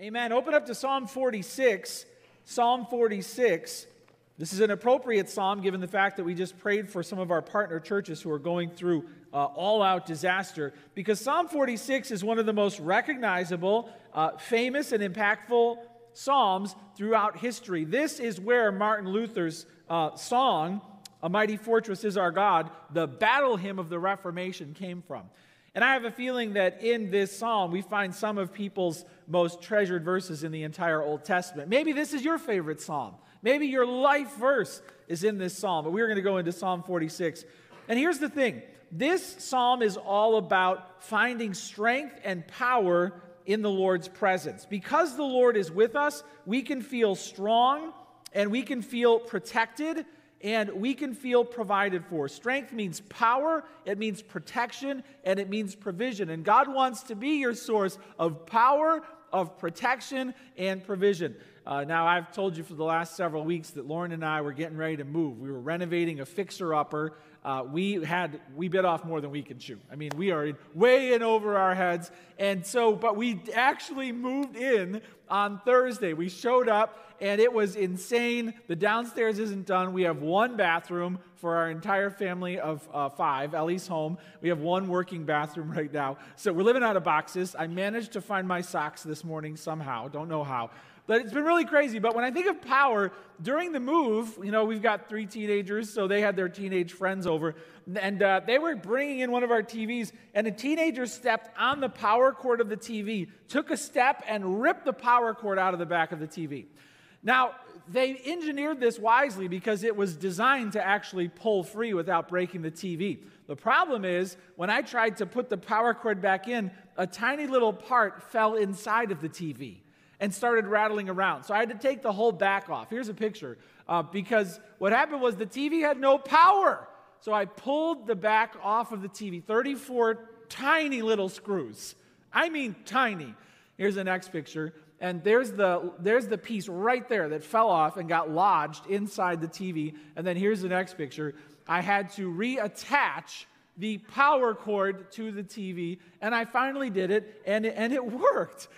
Amen. Open up to Psalm 46. Psalm 46. This is an appropriate psalm given the fact that we just prayed for some of our partner churches who are going through uh, all out disaster. Because Psalm 46 is one of the most recognizable, uh, famous, and impactful psalms throughout history. This is where Martin Luther's uh, song, A Mighty Fortress is Our God, the battle hymn of the Reformation, came from. And I have a feeling that in this psalm, we find some of people's most treasured verses in the entire Old Testament. Maybe this is your favorite psalm. Maybe your life verse is in this psalm, but we're going to go into Psalm 46. And here's the thing this psalm is all about finding strength and power in the Lord's presence. Because the Lord is with us, we can feel strong and we can feel protected and we can feel provided for. Strength means power, it means protection, and it means provision. And God wants to be your source of power, of protection, and provision. Uh, now, I've told you for the last several weeks that Lauren and I were getting ready to move. We were renovating a fixer upper. Uh, we had we bit off more than we can chew. I mean, we are in, way in over our heads, and so but we actually moved in on Thursday. We showed up, and it was insane. The downstairs isn't done. We have one bathroom for our entire family of uh, five. Ellie's home. We have one working bathroom right now. So we're living out of boxes. I managed to find my socks this morning somehow. Don't know how. But it's been really crazy. But when I think of power, during the move, you know, we've got three teenagers, so they had their teenage friends over, and uh, they were bringing in one of our TVs, and a teenager stepped on the power cord of the TV, took a step, and ripped the power cord out of the back of the TV. Now, they engineered this wisely because it was designed to actually pull free without breaking the TV. The problem is, when I tried to put the power cord back in, a tiny little part fell inside of the TV and started rattling around. So I had to take the whole back off. Here's a picture uh, because what happened was the TV had no power. So I pulled the back off of the TV, 34 tiny little screws. I mean, tiny. Here's the next picture. And there's the, there's the piece right there that fell off and got lodged inside the TV. And then here's the next picture. I had to reattach the power cord to the TV, and I finally did it, and it, and it worked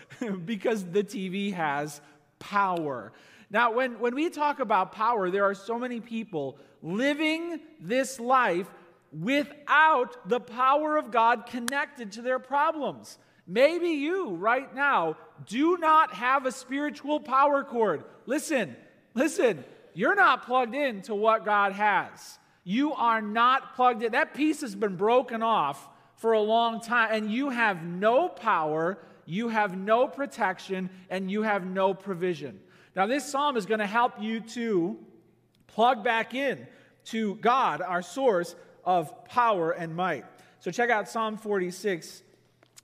because the TV has power. Now, when, when we talk about power, there are so many people living this life without the power of God connected to their problems. Maybe you, right now, do not have a spiritual power cord. Listen, listen, you're not plugged in to what God has. You are not plugged in. That piece has been broken off for a long time, and you have no power, you have no protection, and you have no provision. Now, this psalm is going to help you to plug back in to God, our source of power and might. So, check out Psalm 46.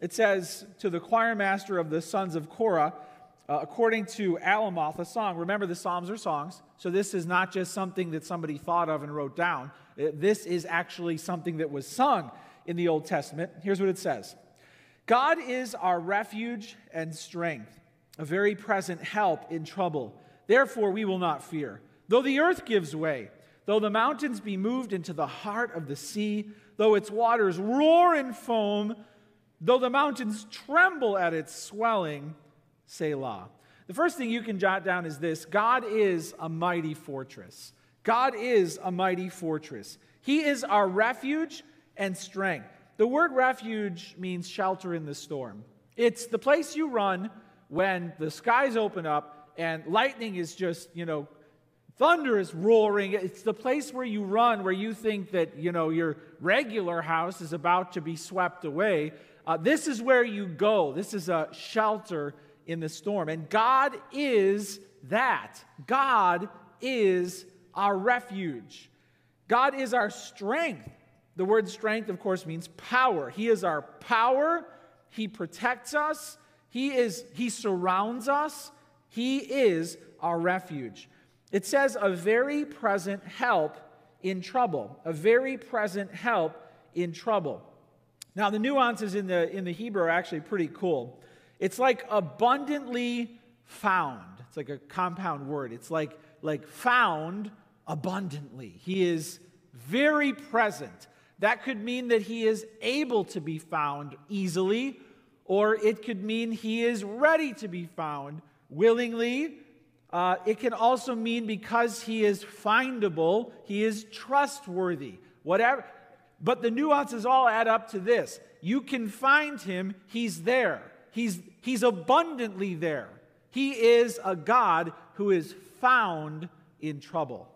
It says to the choir master of the sons of Korah, uh, according to Alamoth, a song. Remember, the Psalms are songs, so this is not just something that somebody thought of and wrote down. Uh, this is actually something that was sung in the Old Testament. Here's what it says God is our refuge and strength, a very present help in trouble. Therefore, we will not fear. Though the earth gives way, though the mountains be moved into the heart of the sea, though its waters roar and foam, though the mountains tremble at its swelling, Selah. The first thing you can jot down is this God is a mighty fortress. God is a mighty fortress. He is our refuge and strength. The word refuge means shelter in the storm. It's the place you run when the skies open up and lightning is just, you know, thunder is roaring. It's the place where you run where you think that, you know, your regular house is about to be swept away. Uh, this is where you go. This is a shelter in the storm. And God is that. God is our refuge. God is our strength. The word strength, of course, means power. He is our power. He protects us. He is he surrounds us. He is our refuge. It says a very present help in trouble. A very present help in trouble. Now the nuances in the in the Hebrew are actually pretty cool. It's like abundantly found. It's like a compound word. It's like, like found abundantly. He is very present. That could mean that he is able to be found easily, or it could mean he is ready to be found willingly. Uh, it can also mean because he is findable, he is trustworthy. Whatever. But the nuances all add up to this you can find him, he's there. He's, he's abundantly there. He is a God who is found in trouble.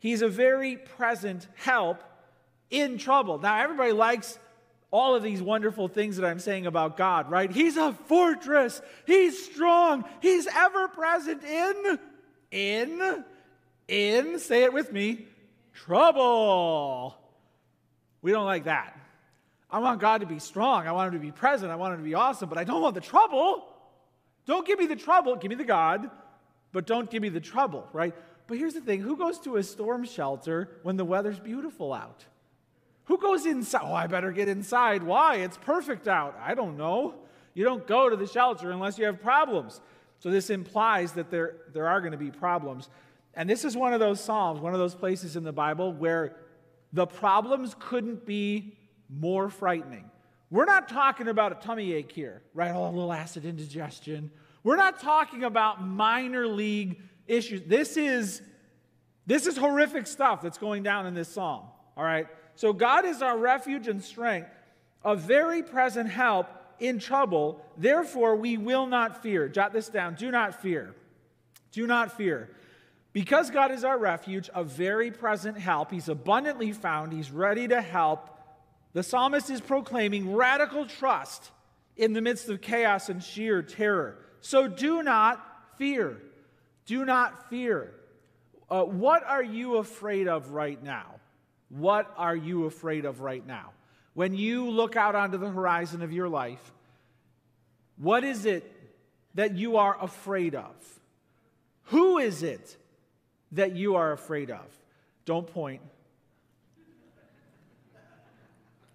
He's a very present help in trouble. Now, everybody likes all of these wonderful things that I'm saying about God, right? He's a fortress. He's strong. He's ever present in, in, in, say it with me, trouble. We don't like that. I want God to be strong. I want him to be present. I want him to be awesome, but I don't want the trouble. Don't give me the trouble. Give me the God, but don't give me the trouble, right? But here's the thing who goes to a storm shelter when the weather's beautiful out? Who goes inside? Oh, I better get inside. Why? It's perfect out. I don't know. You don't go to the shelter unless you have problems. So this implies that there, there are going to be problems. And this is one of those Psalms, one of those places in the Bible where the problems couldn't be more frightening. We're not talking about a tummy ache here, right? Oh, a little acid indigestion. We're not talking about minor league issues. This is this is horrific stuff that's going down in this psalm. All right. So God is our refuge and strength, a very present help in trouble. Therefore, we will not fear. Jot this down. Do not fear. Do not fear. Because God is our refuge, a very present help, He's abundantly found, He's ready to help. The psalmist is proclaiming radical trust in the midst of chaos and sheer terror. So do not fear. Do not fear. Uh, what are you afraid of right now? What are you afraid of right now? When you look out onto the horizon of your life, what is it that you are afraid of? Who is it that you are afraid of? Don't point.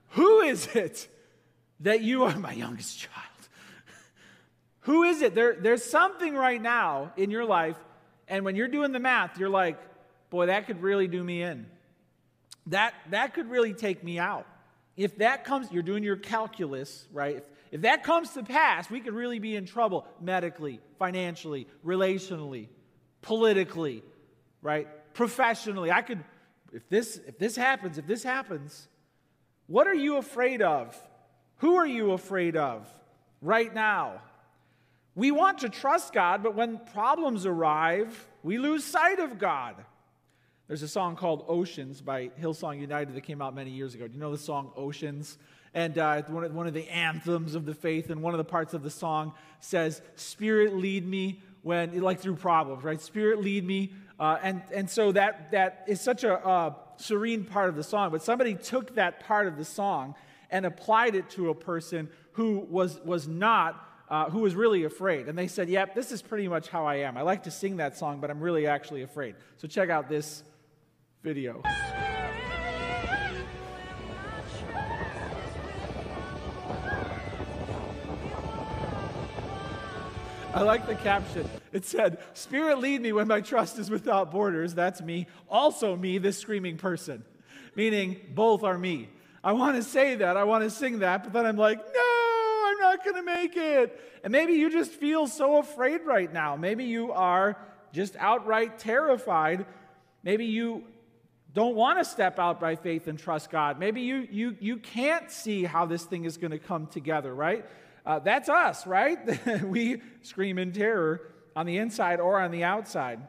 Who is it that you are my youngest child? Who is it? There, there's something right now in your life, and when you're doing the math, you're like, boy, that could really do me in. That, that could really take me out. If that comes, you're doing your calculus, right? If, if that comes to pass, we could really be in trouble medically, financially, relationally, politically, right? Professionally. I could, if this, if this happens, if this happens, what are you afraid of? Who are you afraid of right now? We want to trust God, but when problems arrive, we lose sight of God. There's a song called Oceans by Hillsong United that came out many years ago. Do you know the song Oceans? And uh, one, of, one of the anthems of the faith, and one of the parts of the song says, Spirit, lead me when, like through problems, right? Spirit, lead me. Uh, and, and so that, that is such a uh, serene part of the song. But somebody took that part of the song and applied it to a person who was, was not uh, who was really afraid. And they said, Yep, this is pretty much how I am. I like to sing that song, but I'm really actually afraid. So check out this video. I like the caption. It said, Spirit lead me when my trust is without borders. That's me. Also, me, this screaming person. Meaning, both are me. I want to say that. I want to sing that. But then I'm like, no, I'm not going to make it. And maybe you just feel so afraid right now. Maybe you are just outright terrified. Maybe you don't want to step out by faith and trust God. Maybe you, you, you can't see how this thing is going to come together, right? Uh, that's us, right? we scream in terror on the inside or on the outside.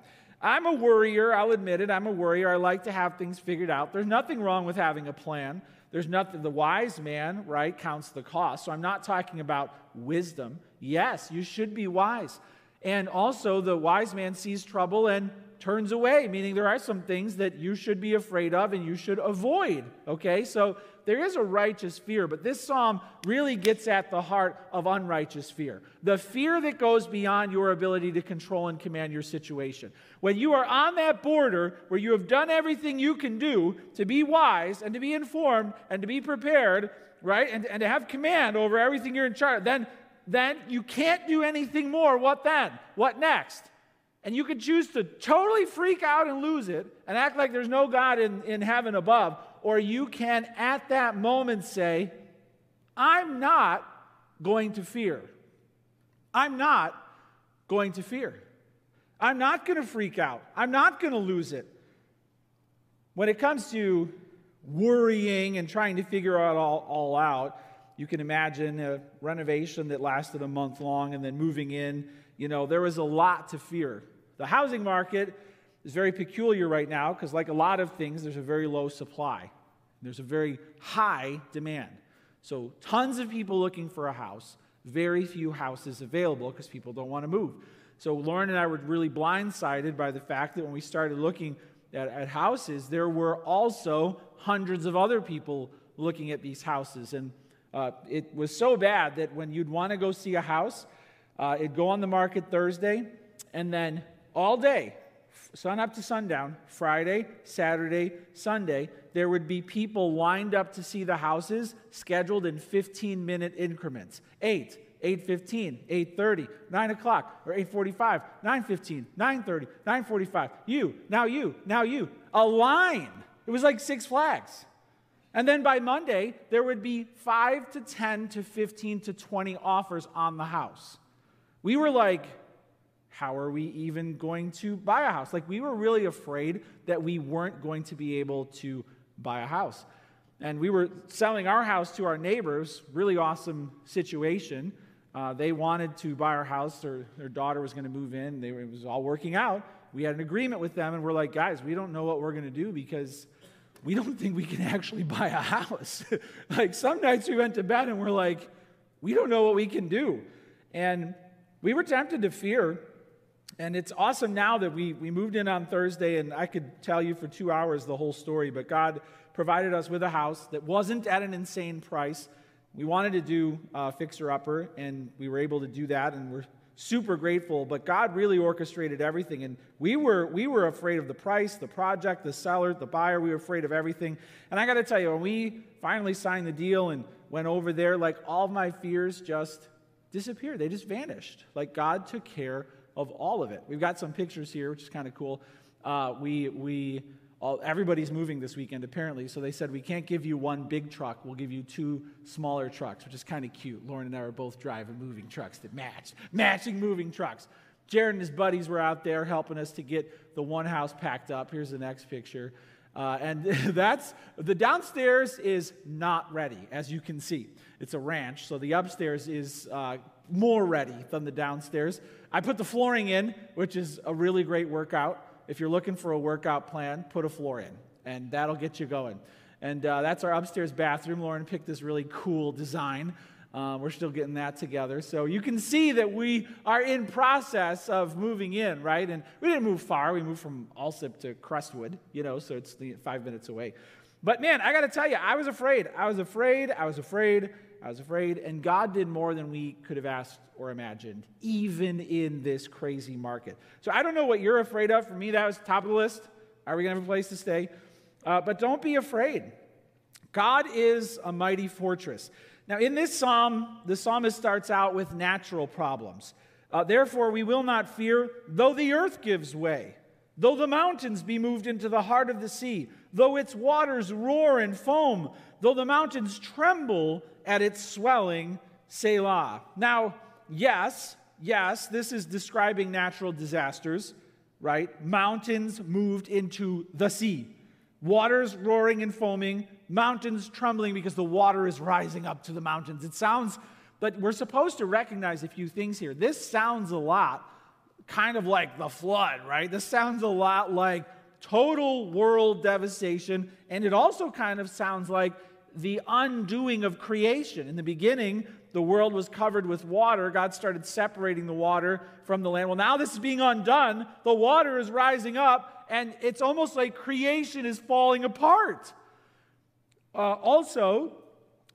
I'm a worrier, I'll admit it. I'm a worrier. I like to have things figured out. There's nothing wrong with having a plan. There's nothing, the wise man, right, counts the cost. So I'm not talking about wisdom. Yes, you should be wise. And also, the wise man sees trouble and turns away, meaning there are some things that you should be afraid of and you should avoid. Okay, so there is a righteous fear, but this psalm really gets at the heart of unrighteous fear. The fear that goes beyond your ability to control and command your situation. When you are on that border where you have done everything you can do to be wise and to be informed and to be prepared, right, and, and to have command over everything you're in charge, then, then you can't do anything more. What then? What next? And you can choose to totally freak out and lose it and act like there's no God in, in heaven above. Or you can, at that moment, say, I'm not going to fear. I'm not going to fear. I'm not going to freak out. I'm not going to lose it. When it comes to worrying and trying to figure it all, all out, you can imagine a renovation that lasted a month long and then moving in. You know, there was a lot to fear. The housing market is very peculiar right now because, like a lot of things, there's a very low supply. There's a very high demand. So, tons of people looking for a house, very few houses available because people don't want to move. So, Lauren and I were really blindsided by the fact that when we started looking at, at houses, there were also hundreds of other people looking at these houses. And uh, it was so bad that when you'd want to go see a house, uh, it'd go on the market Thursday, and then all day, sun up to sundown, Friday, Saturday, Sunday, there would be people lined up to see the houses scheduled in 15 minute increments 8, 8.15, 8.30, 9 o'clock, or 8.45, 9.15, 9.30, 9.45. You, now you, now you. A line. It was like Six Flags. And then by Monday, there would be 5 to 10 to 15 to 20 offers on the house. We were like, how are we even going to buy a house? Like, we were really afraid that we weren't going to be able to buy a house. And we were selling our house to our neighbors, really awesome situation. Uh, they wanted to buy our house, their, their daughter was going to move in, they it was all working out. We had an agreement with them, and we're like, guys, we don't know what we're going to do because we don't think we can actually buy a house. like, some nights we went to bed and we're like, we don't know what we can do. And we were tempted to fear and it's awesome now that we, we moved in on Thursday, and I could tell you for two hours the whole story, but God provided us with a house that wasn't at an insane price. We wanted to do uh, Fixer Upper, and we were able to do that, and we're super grateful. But God really orchestrated everything, and we were, we were afraid of the price, the project, the seller, the buyer. We were afraid of everything. And I got to tell you, when we finally signed the deal and went over there, like all my fears just disappeared. They just vanished. Like God took care of all of it. We've got some pictures here, which is kind of cool. Uh, we, we, all, everybody's moving this weekend apparently, so they said we can't give you one big truck. We'll give you two smaller trucks, which is kind of cute. Lauren and I are both driving moving trucks that match, matching moving trucks. Jared and his buddies were out there helping us to get the one house packed up. Here's the next picture. Uh, and that's the downstairs is not ready, as you can see. It's a ranch, so the upstairs is uh, more ready than the downstairs. I put the flooring in, which is a really great workout. If you're looking for a workout plan, put a floor in, and that'll get you going. And uh, that's our upstairs bathroom. Lauren picked this really cool design. Uh, we're still getting that together. So you can see that we are in process of moving in, right? And we didn't move far. We moved from Alsip to Crestwood, you know, so it's five minutes away. But man, I got to tell you, I was afraid. I was afraid. I was afraid. I was afraid, and God did more than we could have asked or imagined, even in this crazy market. So I don't know what you're afraid of. For me, that was top of the list. Are we going to have a place to stay? Uh, but don't be afraid. God is a mighty fortress. Now, in this psalm, the psalmist starts out with natural problems. Uh, Therefore, we will not fear, though the earth gives way, though the mountains be moved into the heart of the sea, though its waters roar and foam, though the mountains tremble at its swelling, Selah. Now, yes, yes, this is describing natural disasters, right? Mountains moved into the sea, waters roaring and foaming, mountains trembling because the water is rising up to the mountains. It sounds, but we're supposed to recognize a few things here. This sounds a lot kind of like the flood, right? This sounds a lot like total world devastation, and it also kind of sounds like the undoing of creation. In the beginning, the world was covered with water. God started separating the water from the land. Well, now this is being undone. The water is rising up, and it's almost like creation is falling apart. Uh, also,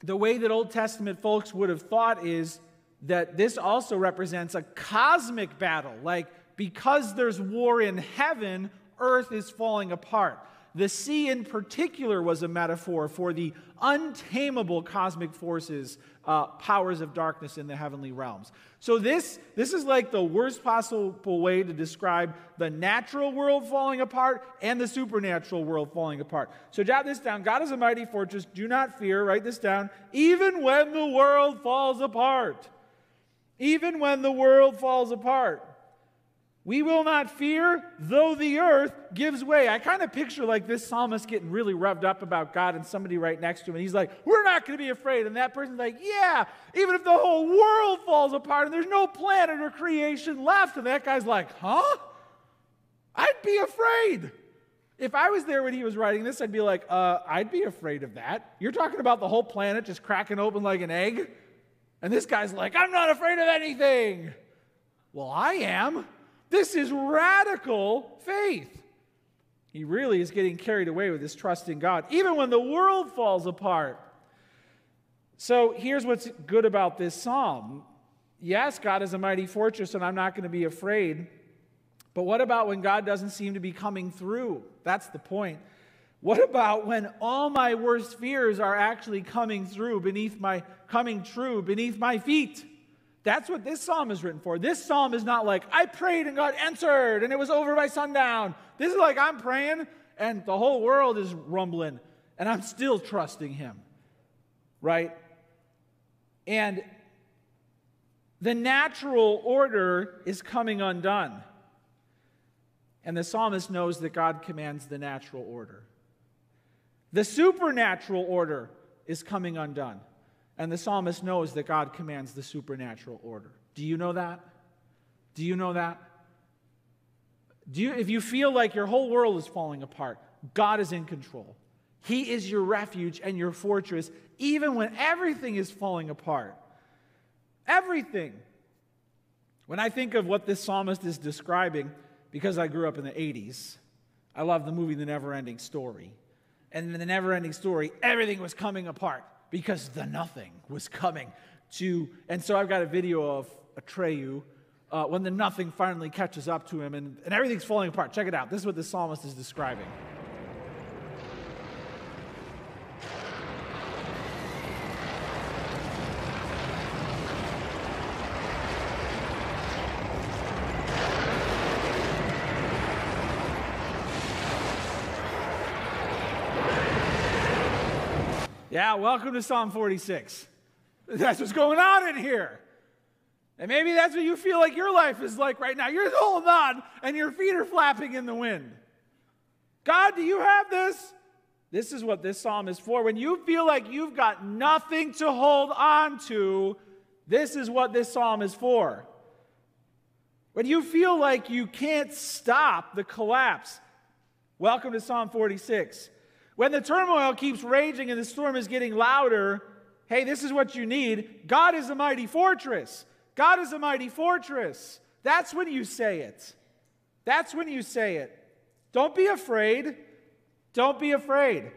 the way that Old Testament folks would have thought is that this also represents a cosmic battle. Like, because there's war in heaven, earth is falling apart. The sea, in particular, was a metaphor for the untamable cosmic forces, uh, powers of darkness in the heavenly realms. So, this, this is like the worst possible way to describe the natural world falling apart and the supernatural world falling apart. So, jot this down God is a mighty fortress. Do not fear. Write this down. Even when the world falls apart. Even when the world falls apart. We will not fear, though the earth gives way. I kind of picture like this psalmist getting really revved up about God and somebody right next to him. And he's like, We're not going to be afraid. And that person's like, Yeah, even if the whole world falls apart and there's no planet or creation left. And that guy's like, Huh? I'd be afraid. If I was there when he was writing this, I'd be like, uh, I'd be afraid of that. You're talking about the whole planet just cracking open like an egg? And this guy's like, I'm not afraid of anything. Well, I am. This is radical faith. He really is getting carried away with his trust in God, even when the world falls apart. So here's what's good about this psalm. Yes, God is a mighty fortress, and I'm not going to be afraid. But what about when God doesn't seem to be coming through? That's the point. What about when all my worst fears are actually coming through beneath my coming true beneath my feet? That's what this psalm is written for. This psalm is not like, I prayed and God answered and it was over by sundown. This is like, I'm praying and the whole world is rumbling and I'm still trusting Him. Right? And the natural order is coming undone. And the psalmist knows that God commands the natural order. The supernatural order is coming undone. And the psalmist knows that God commands the supernatural order. Do you know that? Do you know that? Do you, if you feel like your whole world is falling apart, God is in control. He is your refuge and your fortress, even when everything is falling apart. Everything. When I think of what this psalmist is describing, because I grew up in the 80s, I love the movie The Never Ending Story. And in The Never Ending Story, everything was coming apart because the nothing was coming to. And so I've got a video of Atreyu uh, when the nothing finally catches up to him and, and everything's falling apart. Check it out. This is what the psalmist is describing. Yeah, welcome to Psalm 46. That's what's going on in here. And maybe that's what you feel like your life is like right now. You're holding on and your feet are flapping in the wind. God, do you have this? This is what this psalm is for. When you feel like you've got nothing to hold on to, this is what this psalm is for. When you feel like you can't stop the collapse, welcome to Psalm 46. When the turmoil keeps raging and the storm is getting louder, hey, this is what you need. God is a mighty fortress. God is a mighty fortress. That's when you say it. That's when you say it. Don't be afraid. Don't be afraid.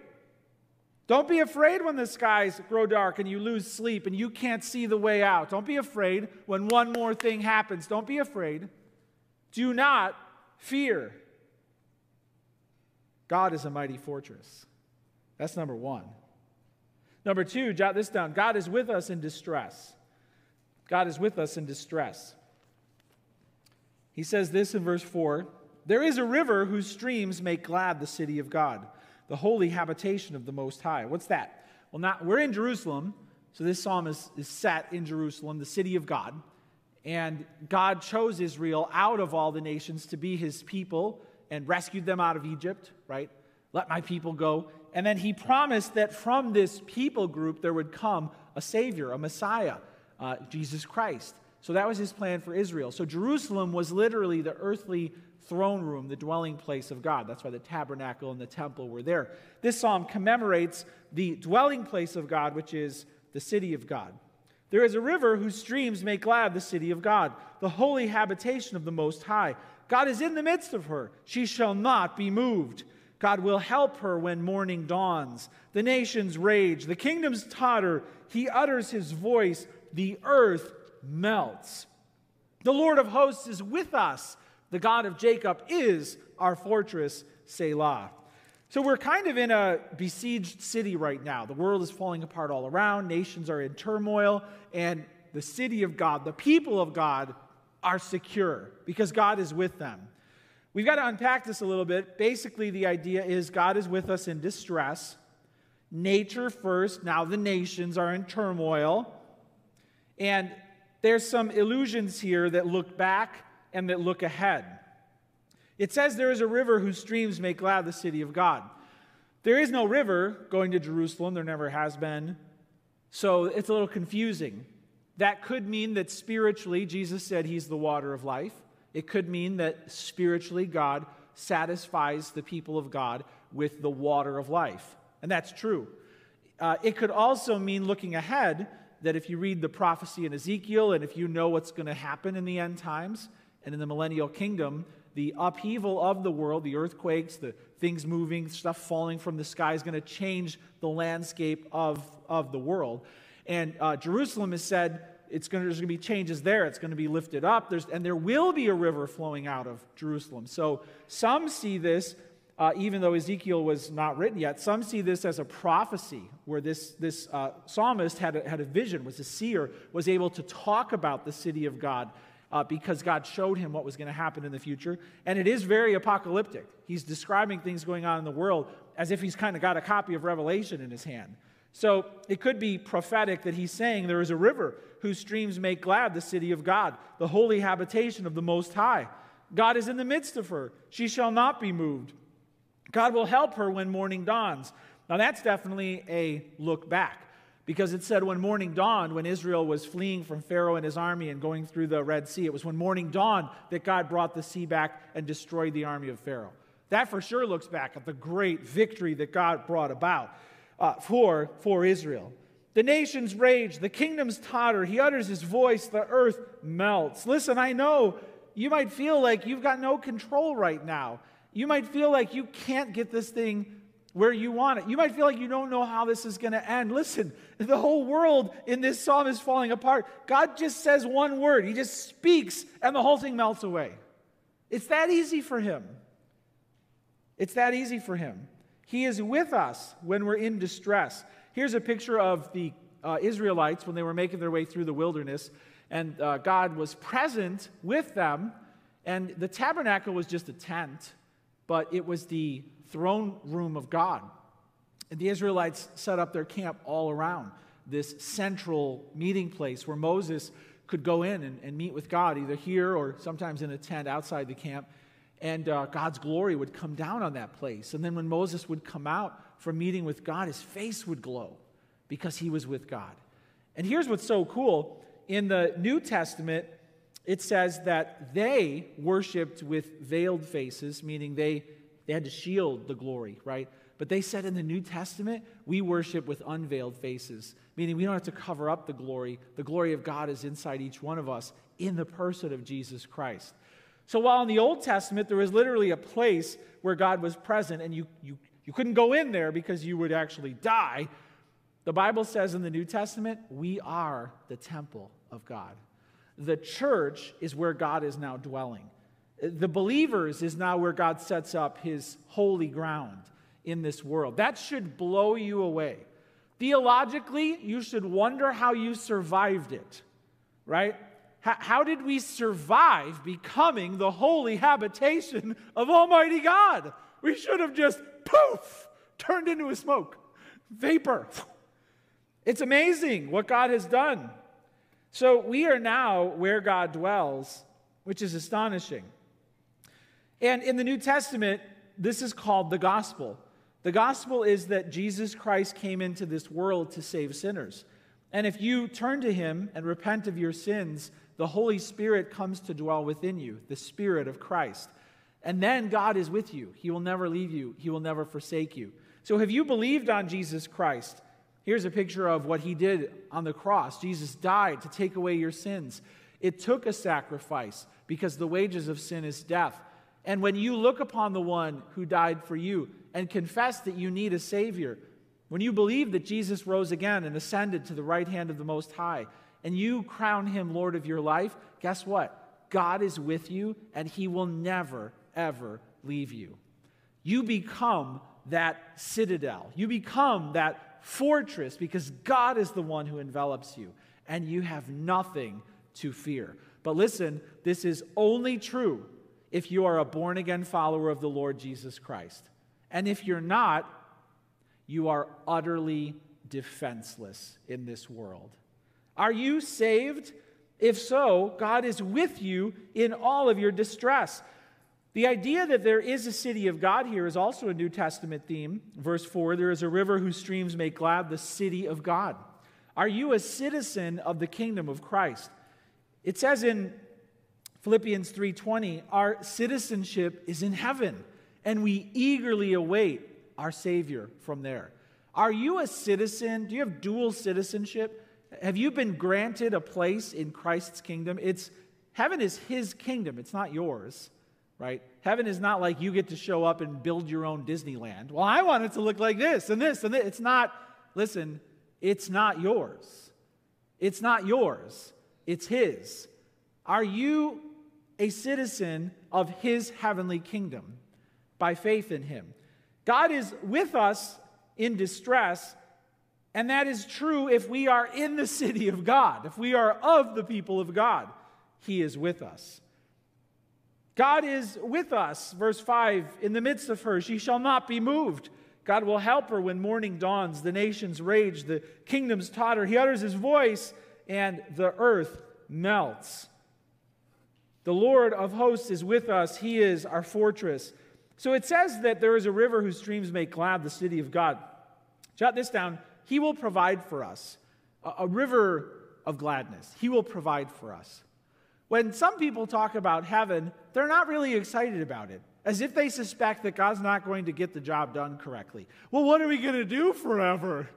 Don't be afraid when the skies grow dark and you lose sleep and you can't see the way out. Don't be afraid when one more thing happens. Don't be afraid. Do not fear. God is a mighty fortress. That's number one. Number two, jot this down God is with us in distress. God is with us in distress. He says this in verse 4 There is a river whose streams make glad the city of God, the holy habitation of the Most High. What's that? Well, not, we're in Jerusalem, so this psalm is, is set in Jerusalem, the city of God. And God chose Israel out of all the nations to be his people and rescued them out of Egypt, right? Let my people go. And then he promised that from this people group there would come a Savior, a Messiah, uh, Jesus Christ. So that was his plan for Israel. So Jerusalem was literally the earthly throne room, the dwelling place of God. That's why the tabernacle and the temple were there. This psalm commemorates the dwelling place of God, which is the city of God. There is a river whose streams make glad the city of God, the holy habitation of the Most High. God is in the midst of her. She shall not be moved. God will help her when morning dawns. The nations rage, the kingdoms totter. He utters his voice, the earth melts. The Lord of hosts is with us. The God of Jacob is our fortress, Selah. So we're kind of in a besieged city right now. The world is falling apart all around, nations are in turmoil, and the city of God, the people of God, are secure because God is with them. We've got to unpack this a little bit. Basically, the idea is God is with us in distress. Nature first, now the nations are in turmoil. And there's some illusions here that look back and that look ahead. It says there is a river whose streams make glad the city of God. There is no river going to Jerusalem, there never has been. So it's a little confusing. That could mean that spiritually, Jesus said he's the water of life. It could mean that spiritually, God satisfies the people of God with the water of life. And that's true. Uh, it could also mean looking ahead that if you read the prophecy in Ezekiel and if you know what's going to happen in the end times and in the millennial kingdom, the upheaval of the world, the earthquakes, the things moving, stuff falling from the sky is going to change the landscape of, of the world. And uh, Jerusalem is said it's going to, there's going to be changes there. It's going to be lifted up. There's, and there will be a river flowing out of Jerusalem. So some see this, uh, even though Ezekiel was not written yet, some see this as a prophecy where this, this uh, psalmist had a, had a vision, was a seer, was able to talk about the city of God uh, because God showed him what was going to happen in the future. And it is very apocalyptic. He's describing things going on in the world as if he's kind of got a copy of Revelation in his hand. So it could be prophetic that he's saying there is a river whose streams make glad the city of God, the holy habitation of the Most High. God is in the midst of her. She shall not be moved. God will help her when morning dawns. Now, that's definitely a look back because it said when morning dawned, when Israel was fleeing from Pharaoh and his army and going through the Red Sea, it was when morning dawned that God brought the sea back and destroyed the army of Pharaoh. That for sure looks back at the great victory that God brought about uh, for, for Israel. The nations rage, the kingdoms totter. He utters his voice, the earth melts. Listen, I know you might feel like you've got no control right now. You might feel like you can't get this thing where you want it. You might feel like you don't know how this is going to end. Listen, the whole world in this psalm is falling apart. God just says one word, He just speaks, and the whole thing melts away. It's that easy for Him. It's that easy for Him. He is with us when we're in distress. Here's a picture of the uh, Israelites when they were making their way through the wilderness, and uh, God was present with them. And the tabernacle was just a tent, but it was the throne room of God. And the Israelites set up their camp all around this central meeting place where Moses could go in and, and meet with God, either here or sometimes in a tent outside the camp and uh, God's glory would come down on that place. And then when Moses would come out from meeting with God, his face would glow because he was with God. And here's what's so cool in the New Testament, it says that they worshiped with veiled faces, meaning they, they had to shield the glory, right? But they said in the New Testament, we worship with unveiled faces, meaning we don't have to cover up the glory. The glory of God is inside each one of us in the person of Jesus Christ. So while in the Old Testament there was literally a place where God was present and you, you, you couldn't go in there because you would actually die, the Bible says in the New Testament, we are the temple of God. The church is where God is now dwelling. The believers is now where God sets up his holy ground in this world. That should blow you away. Theologically, you should wonder how you survived it, right? How did we survive becoming the holy habitation of Almighty God? We should have just poof, turned into a smoke, vapor. It's amazing what God has done. So we are now where God dwells, which is astonishing. And in the New Testament, this is called the gospel. The gospel is that Jesus Christ came into this world to save sinners. And if you turn to him and repent of your sins, the Holy Spirit comes to dwell within you, the Spirit of Christ. And then God is with you. He will never leave you, He will never forsake you. So, have you believed on Jesus Christ? Here's a picture of what He did on the cross. Jesus died to take away your sins. It took a sacrifice because the wages of sin is death. And when you look upon the one who died for you and confess that you need a Savior, when you believe that Jesus rose again and ascended to the right hand of the Most High, and you crown him Lord of your life, guess what? God is with you and he will never, ever leave you. You become that citadel. You become that fortress because God is the one who envelops you, and you have nothing to fear. But listen, this is only true if you are a born again follower of the Lord Jesus Christ. And if you're not, you are utterly defenseless in this world. Are you saved? If so, God is with you in all of your distress. The idea that there is a city of God here is also a New Testament theme. Verse 4 there is a river whose streams make glad the city of God. Are you a citizen of the kingdom of Christ? It says in Philippians 3:20, our citizenship is in heaven, and we eagerly await our savior from there. Are you a citizen? Do you have dual citizenship? Have you been granted a place in Christ's kingdom? It's heaven is his kingdom, it's not yours, right? Heaven is not like you get to show up and build your own Disneyland. Well, I want it to look like this and this and this. It's not, listen, it's not yours. It's not yours. It's his. Are you a citizen of his heavenly kingdom by faith in him. God is with us in distress, and that is true if we are in the city of God, if we are of the people of God. He is with us. God is with us, verse 5, in the midst of her. She shall not be moved. God will help her when morning dawns. The nations rage, the kingdoms totter. He utters his voice, and the earth melts. The Lord of hosts is with us, He is our fortress. So it says that there is a river whose streams make glad the city of God. Jot this down He will provide for us a, a river of gladness. He will provide for us. When some people talk about heaven, they're not really excited about it, as if they suspect that God's not going to get the job done correctly. Well, what are we going to do forever?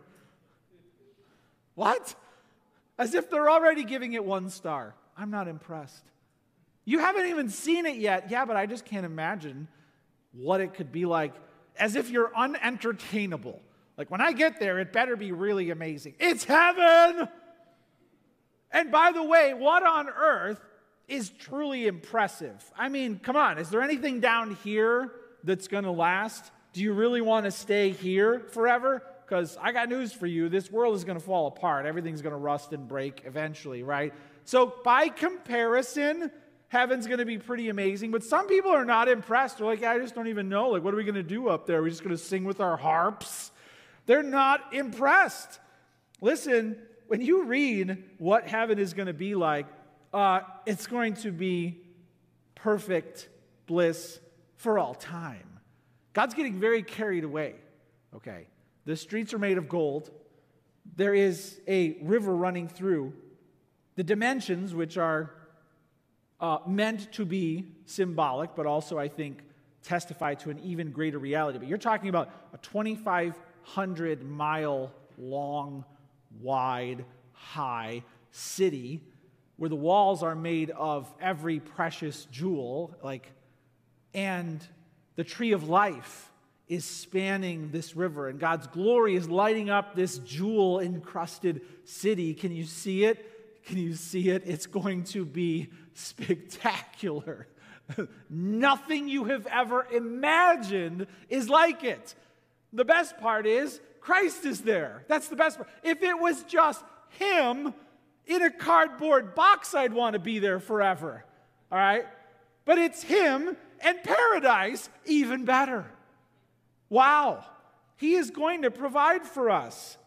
What? As if they're already giving it one star. I'm not impressed. You haven't even seen it yet. Yeah, but I just can't imagine what it could be like as if you're unentertainable. Like when I get there, it better be really amazing. It's heaven! And by the way, what on earth is truly impressive? I mean, come on, is there anything down here that's to last? Do you really want to stay here forever? Because I got news for you this world is to fall apart. Everything's to rust and break eventually, right? So, by comparison, heaven's going to be pretty amazing. But some people are not impressed. They're like, I just don't even know. Like, what are we going to do up there? Are we just going to sing with our harps? They're not impressed. Listen, when you read what heaven is going to be like, uh, it's going to be perfect bliss for all time. God's getting very carried away. Okay. The streets are made of gold. There is a river running through. The dimensions, which are uh, meant to be symbolic, but also, I think, testify to an even greater reality. But you're talking about a 2,500 mile long, wide, high city where the walls are made of every precious jewel, like, and the tree of life is spanning this river, and God's glory is lighting up this jewel encrusted city. Can you see it? Can you see it? It's going to be spectacular. Nothing you have ever imagined is like it. The best part is Christ is there. That's the best part. If it was just Him in a cardboard box, I'd want to be there forever. All right? But it's Him and paradise, even better. Wow. He is going to provide for us.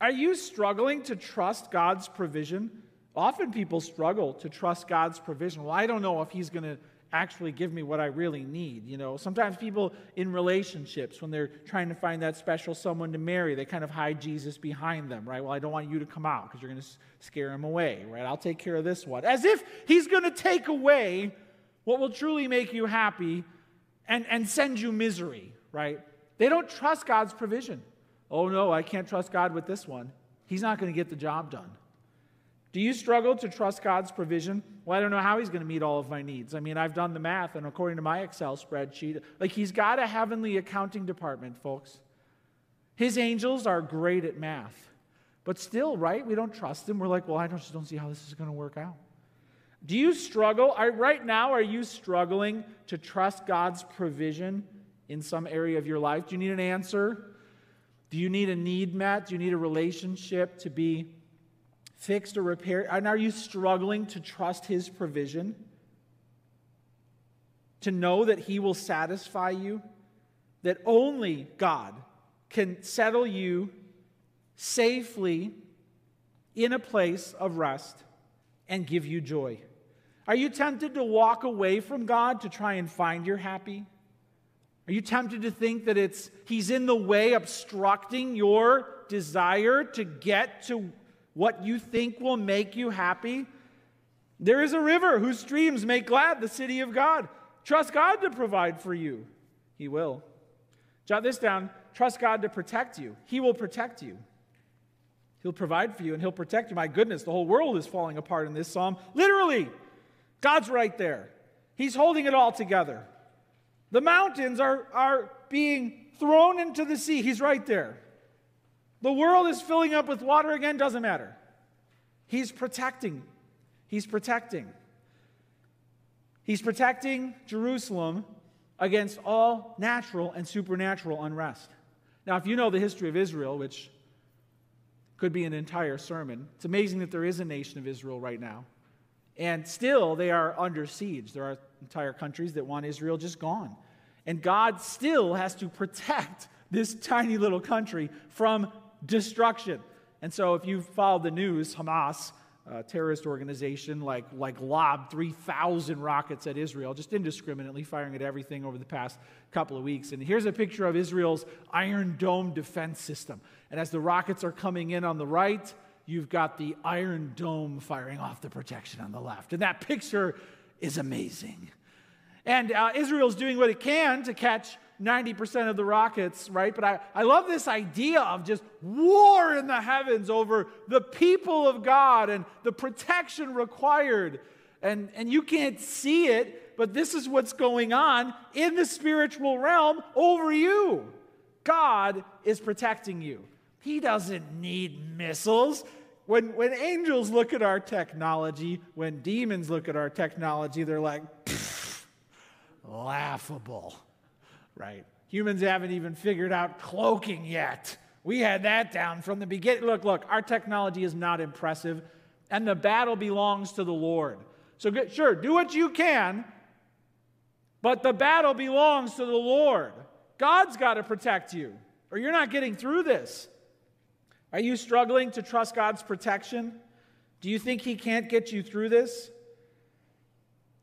Are you struggling to trust God's provision? Often people struggle to trust God's provision. Well, I don't know if He's going to actually give me what I really need. You know, sometimes people in relationships, when they're trying to find that special someone to marry, they kind of hide Jesus behind them, right? Well, I don't want you to come out because you're going to scare him away, right? I'll take care of this one. As if He's going to take away what will truly make you happy and, and send you misery, right? They don't trust God's provision. Oh, no, I can't trust God with this one. He's not going to get the job done. Do you struggle to trust God's provision? Well, I don't know how He's going to meet all of my needs. I mean, I've done the math, and according to my Excel spreadsheet, like He's got a heavenly accounting department, folks. His angels are great at math. But still, right? We don't trust Him. We're like, well, I just don't see how this is going to work out. Do you struggle? Are, right now, are you struggling to trust God's provision in some area of your life? Do you need an answer? Do you need a need met? Do you need a relationship to be fixed or repaired? And are you struggling to trust His provision? To know that He will satisfy you? That only God can settle you safely in a place of rest and give you joy? Are you tempted to walk away from God to try and find your happy? Are you tempted to think that it's he's in the way obstructing your desire to get to what you think will make you happy? There is a river whose streams make glad the city of God. Trust God to provide for you. He will. Jot this down. Trust God to protect you. He will protect you. He'll provide for you and He'll protect you. My goodness, the whole world is falling apart in this psalm. Literally, God's right there. He's holding it all together. The mountains are, are being thrown into the sea. He's right there. The world is filling up with water again, doesn't matter. He's protecting. He's protecting. He's protecting Jerusalem against all natural and supernatural unrest. Now, if you know the history of Israel, which could be an entire sermon. It's amazing that there is a nation of Israel right now. And still, they are under siege. There are entire countries that want Israel just gone. And God still has to protect this tiny little country from destruction. And so, if you've followed the news, Hamas uh, terrorist organization like, like lobbed 3,000 rockets at Israel, just indiscriminately firing at everything over the past couple of weeks. And here's a picture of Israel's Iron Dome defense system. And as the rockets are coming in on the right, you've got the Iron Dome firing off the protection on the left. And that picture is amazing. And uh, Israel's doing what it can to catch 90% of the rockets, right? But I, I love this idea of just war in the heavens over the people of God and the protection required. And, and you can't see it, but this is what's going on in the spiritual realm over you. God is protecting you. He doesn't need missiles. When, when angels look at our technology, when demons look at our technology, they're like, laughable right? Humans haven't even figured out cloaking yet. We had that down from the beginning. Look, look, our technology is not impressive, and the battle belongs to the Lord. So, get, sure, do what you can, but the battle belongs to the Lord. God's got to protect you, or you're not getting through this. Are you struggling to trust God's protection? Do you think He can't get you through this?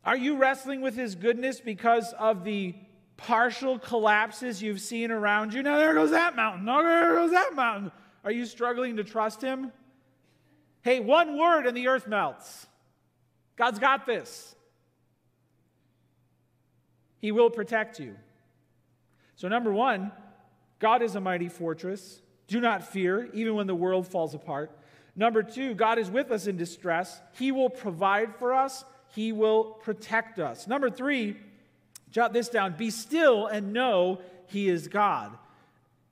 Are you wrestling with His goodness because of the partial collapses you've seen around you. Now, there goes that mountain. Now, there goes that mountain. Are you struggling to trust Him? Hey, one word and the earth melts. God's got this. He will protect you. So, number one, God is a mighty fortress. Do not fear, even when the world falls apart. Number two, God is with us in distress. He will provide for us, He will protect us. Number three, Jot this down. Be still and know he is God.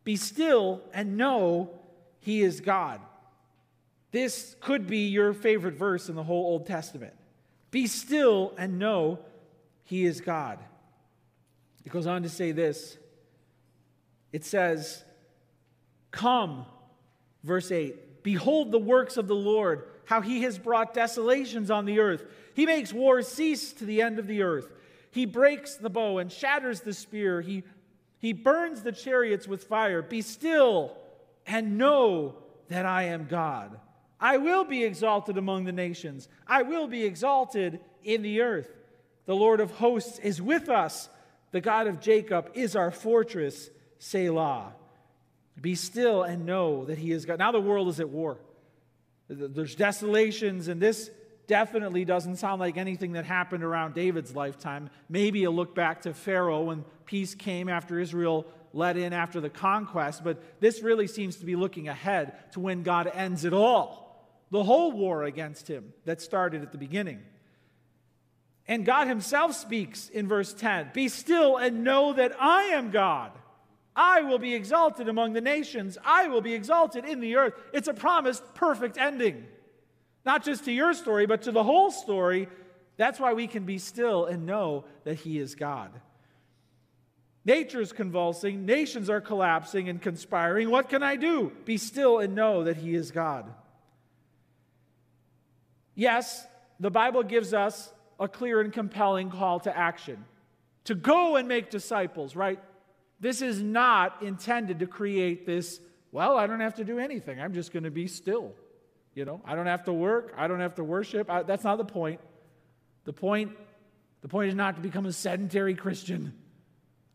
Be still and know he is God. This could be your favorite verse in the whole Old Testament. Be still and know he is God. It goes on to say this it says, Come, verse 8, behold the works of the Lord, how he has brought desolations on the earth. He makes wars cease to the end of the earth. He breaks the bow and shatters the spear. He, he burns the chariots with fire. Be still and know that I am God. I will be exalted among the nations, I will be exalted in the earth. The Lord of hosts is with us. The God of Jacob is our fortress, Selah. Be still and know that He is God. Now the world is at war. There's desolations, and this definitely doesn't sound like anything that happened around David's lifetime. Maybe a look back to Pharaoh when peace came after Israel let in after the conquest, but this really seems to be looking ahead to when God ends it all the whole war against him that started at the beginning. And God Himself speaks in verse 10 Be still and know that I am God. I will be exalted among the nations. I will be exalted in the earth. It's a promised perfect ending. Not just to your story, but to the whole story. That's why we can be still and know that He is God. Nature's convulsing, nations are collapsing and conspiring. What can I do? Be still and know that He is God. Yes, the Bible gives us a clear and compelling call to action to go and make disciples, right? This is not intended to create this, well, I don't have to do anything. I'm just going to be still. You know, I don't have to work. I don't have to worship. I, that's not the point. The point, the point is not to become a sedentary Christian.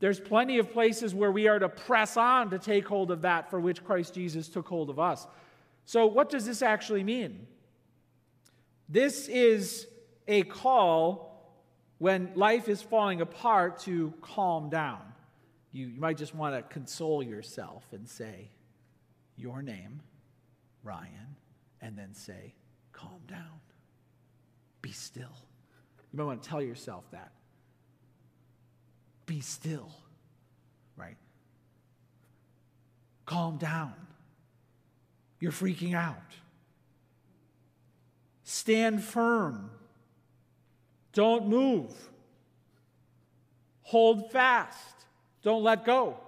There's plenty of places where we are to press on to take hold of that for which Christ Jesus took hold of us. So, what does this actually mean? This is a call when life is falling apart to calm down. You, you might just want to console yourself and say, Your name, Ryan, and then say, Calm down. Be still. You might want to tell yourself that. Be still, right? Calm down. You're freaking out. Stand firm. Don't move. Hold fast. Don't let go.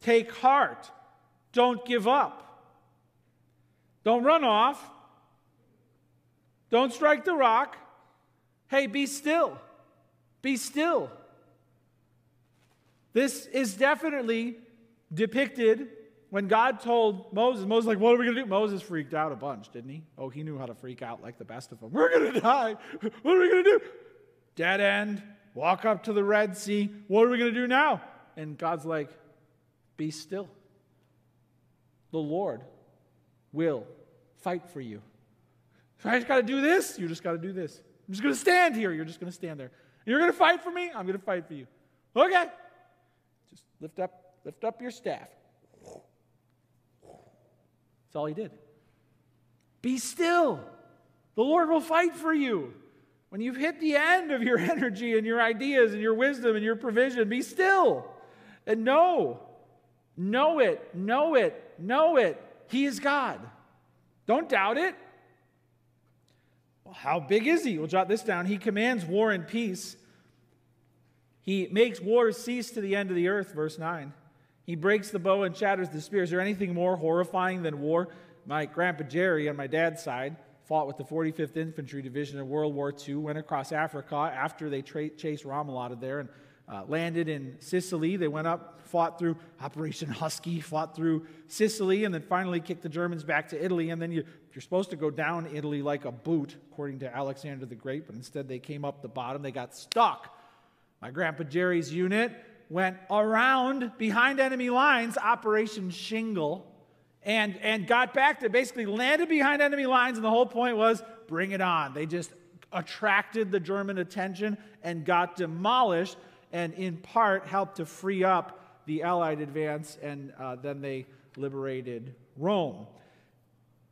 Take heart. Don't give up. Don't run off. Don't strike the rock. Hey, be still. Be still. This is definitely depicted when God told Moses, Moses, like, what are we going to do? Moses freaked out a bunch, didn't he? Oh, he knew how to freak out like the best of them. We're going to die. What are we going to do? Dead end walk up to the Red Sea. What are we going to do now? And God's like, be still. The Lord will fight for you. So I just got to do this. You just got to do this. I'm just going to stand here. You're just going to stand there. You're going to fight for me. I'm going to fight for you. Okay. Just lift up, lift up your staff. That's all he did. Be still. The Lord will fight for you. When you've hit the end of your energy and your ideas and your wisdom and your provision, be still and know. Know it, know it, know it. He is God. Don't doubt it. Well, how big is he? We'll jot this down. He commands war and peace. He makes wars cease to the end of the earth, verse 9. He breaks the bow and shatters the spear. Is there anything more horrifying than war? My grandpa Jerry on my dad's side fought with the 45th Infantry Division in World War II, went across Africa after they tra- chased Rommel out of there and uh, landed in Sicily. They went up, fought through Operation Husky, fought through Sicily, and then finally kicked the Germans back to Italy. And then you, you're supposed to go down Italy like a boot, according to Alexander the Great, but instead they came up the bottom. They got stuck. My grandpa Jerry's unit went around behind enemy lines, Operation Shingle and, and got back to basically landed behind enemy lines, and the whole point was bring it on. They just attracted the German attention and got demolished, and in part helped to free up the Allied advance, and uh, then they liberated Rome.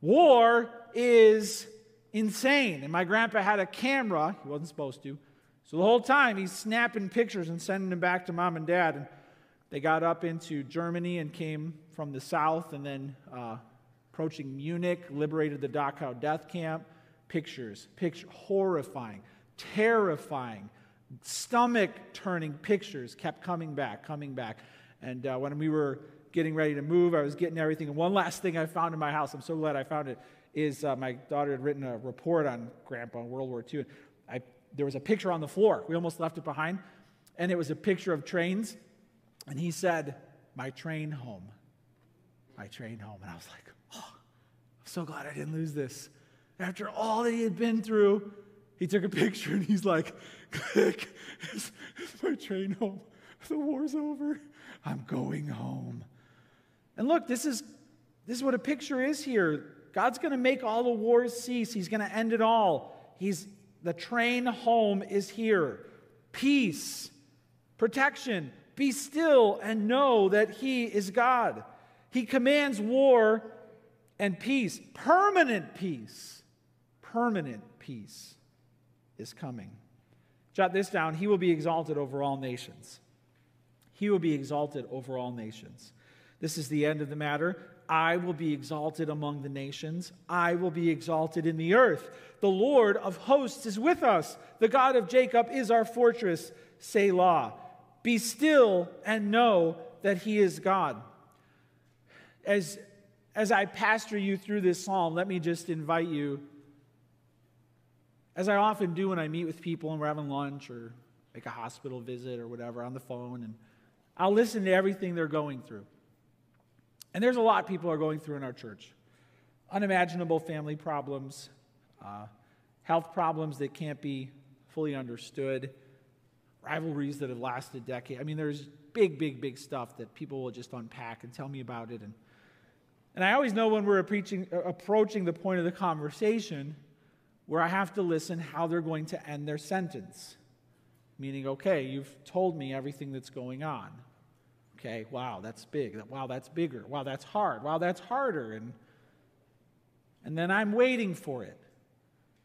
War is insane, and my grandpa had a camera, he wasn't supposed to, so the whole time he's snapping pictures and sending them back to mom and dad. And they got up into Germany and came from the south and then uh, approaching Munich, liberated the Dachau death camp. Pictures, picture, horrifying, terrifying, stomach turning pictures kept coming back, coming back. And uh, when we were getting ready to move, I was getting everything. And one last thing I found in my house, I'm so glad I found it, is uh, my daughter had written a report on Grandpa in World War II. I, there was a picture on the floor. We almost left it behind. And it was a picture of trains and he said, My train home. My train home. And I was like, Oh, I'm so glad I didn't lose this. After all that he had been through, he took a picture and he's like, Click, it's, it's my train home. The war's over. I'm going home. And look, this is this is what a picture is here. God's going to make all the wars cease. He's going to end it all. He's the train home is here. Peace, protection, be still and know that He is God. He commands war and peace, permanent peace. Permanent peace is coming. Jot this down. He will be exalted over all nations. He will be exalted over all nations. This is the end of the matter. I will be exalted among the nations. I will be exalted in the earth. The Lord of hosts is with us. The God of Jacob is our fortress. Selah. Be still and know that he is God. As, as I pastor you through this psalm, let me just invite you, as I often do when I meet with people and we're having lunch or like a hospital visit or whatever on the phone, and I'll listen to everything they're going through. And there's a lot people are going through in our church unimaginable family problems, uh, health problems that can't be fully understood, rivalries that have lasted decades. I mean, there's big, big, big stuff that people will just unpack and tell me about it. And, and I always know when we're preaching, approaching the point of the conversation where I have to listen how they're going to end their sentence. Meaning, okay, you've told me everything that's going on. Okay, wow, that's big. Wow, that's bigger. Wow, that's hard. Wow, that's harder. And, and then I'm waiting for it.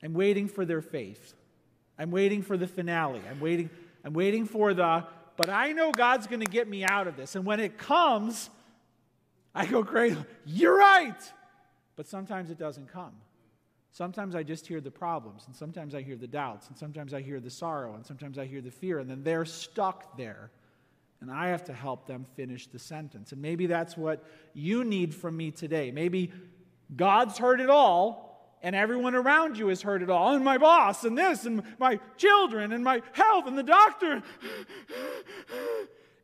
I'm waiting for their faith. I'm waiting for the finale. I'm waiting, I'm waiting for the, but I know God's going to get me out of this. And when it comes, I go, great, you're right. But sometimes it doesn't come. Sometimes I just hear the problems, and sometimes I hear the doubts, and sometimes I hear the sorrow, and sometimes I hear the fear, and then they're stuck there and I have to help them finish the sentence. And maybe that's what you need from me today. Maybe God's heard it all, and everyone around you has heard it all, and my boss, and this, and my children, and my health, and the doctor.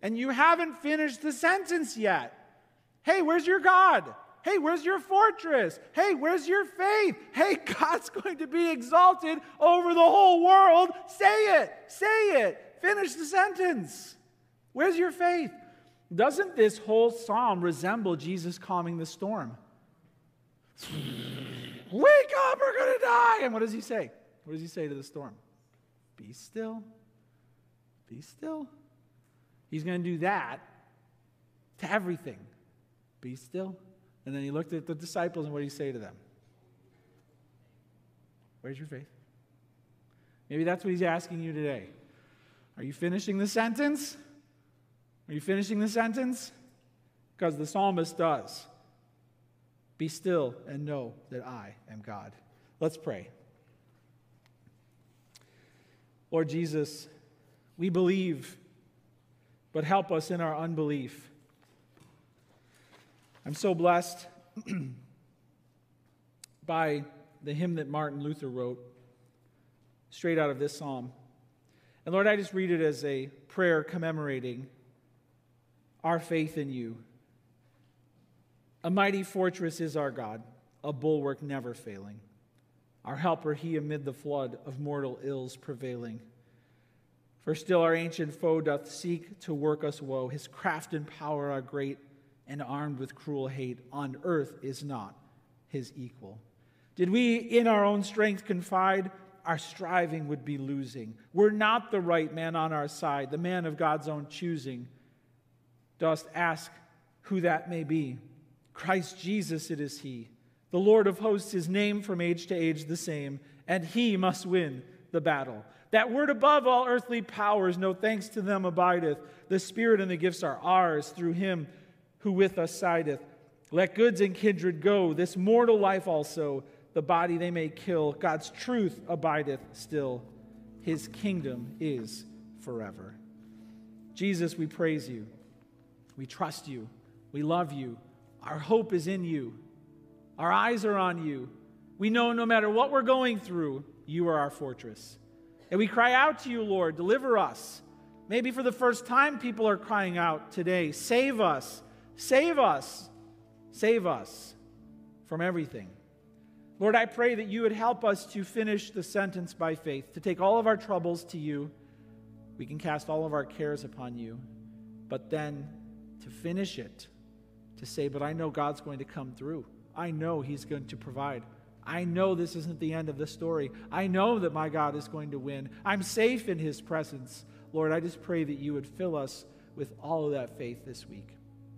And you haven't finished the sentence yet. Hey, where's your God? Hey, where's your fortress? Hey, where's your faith? Hey, God's going to be exalted over the whole world. Say it. Say it. Finish the sentence. Where's your faith? Doesn't this whole psalm resemble Jesus calming the storm? Wake up, we're going to die. And what does he say? What does he say to the storm? Be still. Be still. He's going to do that to everything. Be still. And then he looked at the disciples and what did he say to them? Where's your faith? Maybe that's what he's asking you today. Are you finishing the sentence? Are you finishing the sentence? Because the psalmist does. Be still and know that I am God. Let's pray. Lord Jesus, we believe, but help us in our unbelief. I'm so blessed by the hymn that Martin Luther wrote, straight out of this psalm. And Lord, I just read it as a prayer commemorating our faith in you. A mighty fortress is our God, a bulwark never failing. Our helper, he amid the flood of mortal ills prevailing. For still our ancient foe doth seek to work us woe. His craft and power are great, and armed with cruel hate, on earth is not his equal. Did we in our own strength confide, our striving would be losing. We're not the right man on our side, the man of God's own choosing dost ask who that may be. Christ Jesus it is he. The Lord of hosts is named from age to age the same, and he must win the battle. That word above all earthly powers, no thanks to them abideth. The Spirit and the gifts are ours through him who with us sideth. Let goods and kindred go, this mortal life also, the body they may kill. God's truth abideth still. His kingdom is forever. Jesus, we praise you. We trust you. We love you. Our hope is in you. Our eyes are on you. We know no matter what we're going through, you are our fortress. And we cry out to you, Lord, deliver us. Maybe for the first time, people are crying out today save us, save us, save us from everything. Lord, I pray that you would help us to finish the sentence by faith, to take all of our troubles to you. We can cast all of our cares upon you, but then to finish it, to say, But I know God's going to come through. I know He's going to provide. I know this isn't the end of the story. I know that my God is going to win. I'm safe in His presence. Lord, I just pray that you would fill us with all of that faith this week.